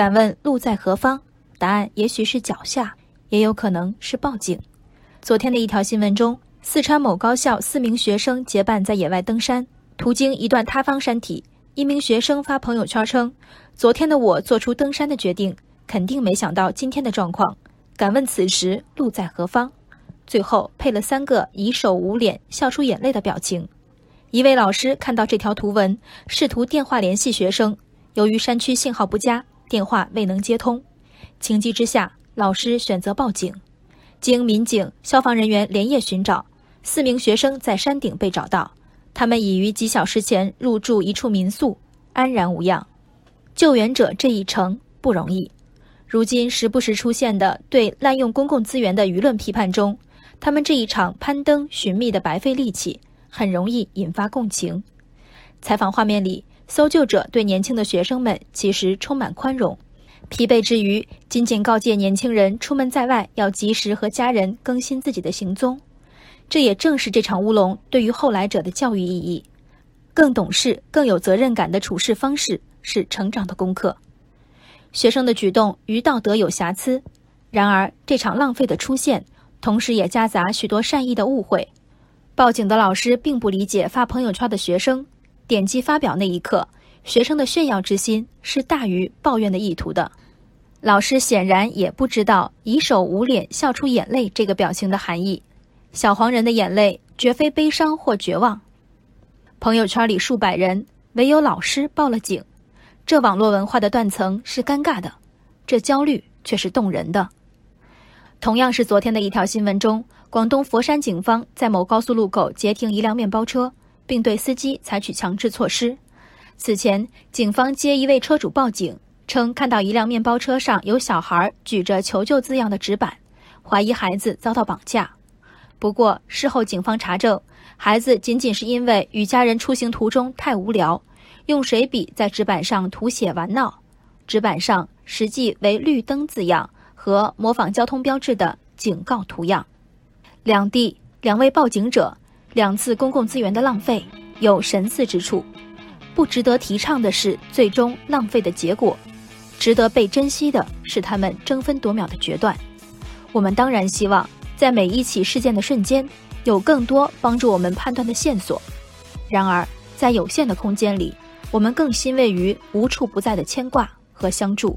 敢问路在何方？答案也许是脚下，也有可能是报警。昨天的一条新闻中，四川某高校四名学生结伴在野外登山，途经一段塌方山体，一名学生发朋友圈称：“昨天的我做出登山的决定，肯定没想到今天的状况。敢问此时路在何方？”最后配了三个以手捂脸、笑出眼泪的表情。一位老师看到这条图文，试图电话联系学生，由于山区信号不佳，电话未能接通。情急之下，老师选择报警。经民警、消防人员连夜寻找，四名学生在山顶被找到，他们已于几小时前入住一处民宿，安然无恙。救援者这一程不容易。如今时不时出现的对滥用公共资源的舆论批判中，他们这一场攀登寻觅的白费力气。很容易引发共情。采访画面里，搜救者对年轻的学生们其实充满宽容。疲惫之余，仅仅告诫年轻人出门在外要及时和家人更新自己的行踪。这也正是这场乌龙对于后来者的教育意义。更懂事、更有责任感的处事方式是成长的功课。学生的举动与道德有瑕疵，然而这场浪费的出现，同时也夹杂许多善意的误会。报警的老师并不理解发朋友圈的学生，点击发表那一刻，学生的炫耀之心是大于抱怨的意图的。老师显然也不知道“以手捂脸，笑出眼泪”这个表情的含义。小黄人的眼泪绝非悲伤或绝望。朋友圈里数百人，唯有老师报了警。这网络文化的断层是尴尬的，这焦虑却是动人的。同样是昨天的一条新闻中。广东佛山警方在某高速路口截停一辆面包车，并对司机采取强制措施。此前，警方接一位车主报警，称看到一辆面包车上有小孩举着“求救”字样的纸板，怀疑孩子遭到绑架。不过，事后警方查证，孩子仅仅是因为与家人出行途中太无聊，用水笔在纸板上涂写玩闹。纸板上实际为“绿灯”字样和模仿交通标志的警告图样。两地两位报警者，两次公共资源的浪费有神似之处，不值得提倡的是最终浪费的结果，值得被珍惜的是他们争分夺秒的决断。我们当然希望在每一起事件的瞬间，有更多帮助我们判断的线索。然而，在有限的空间里，我们更欣慰于无处不在的牵挂和相助。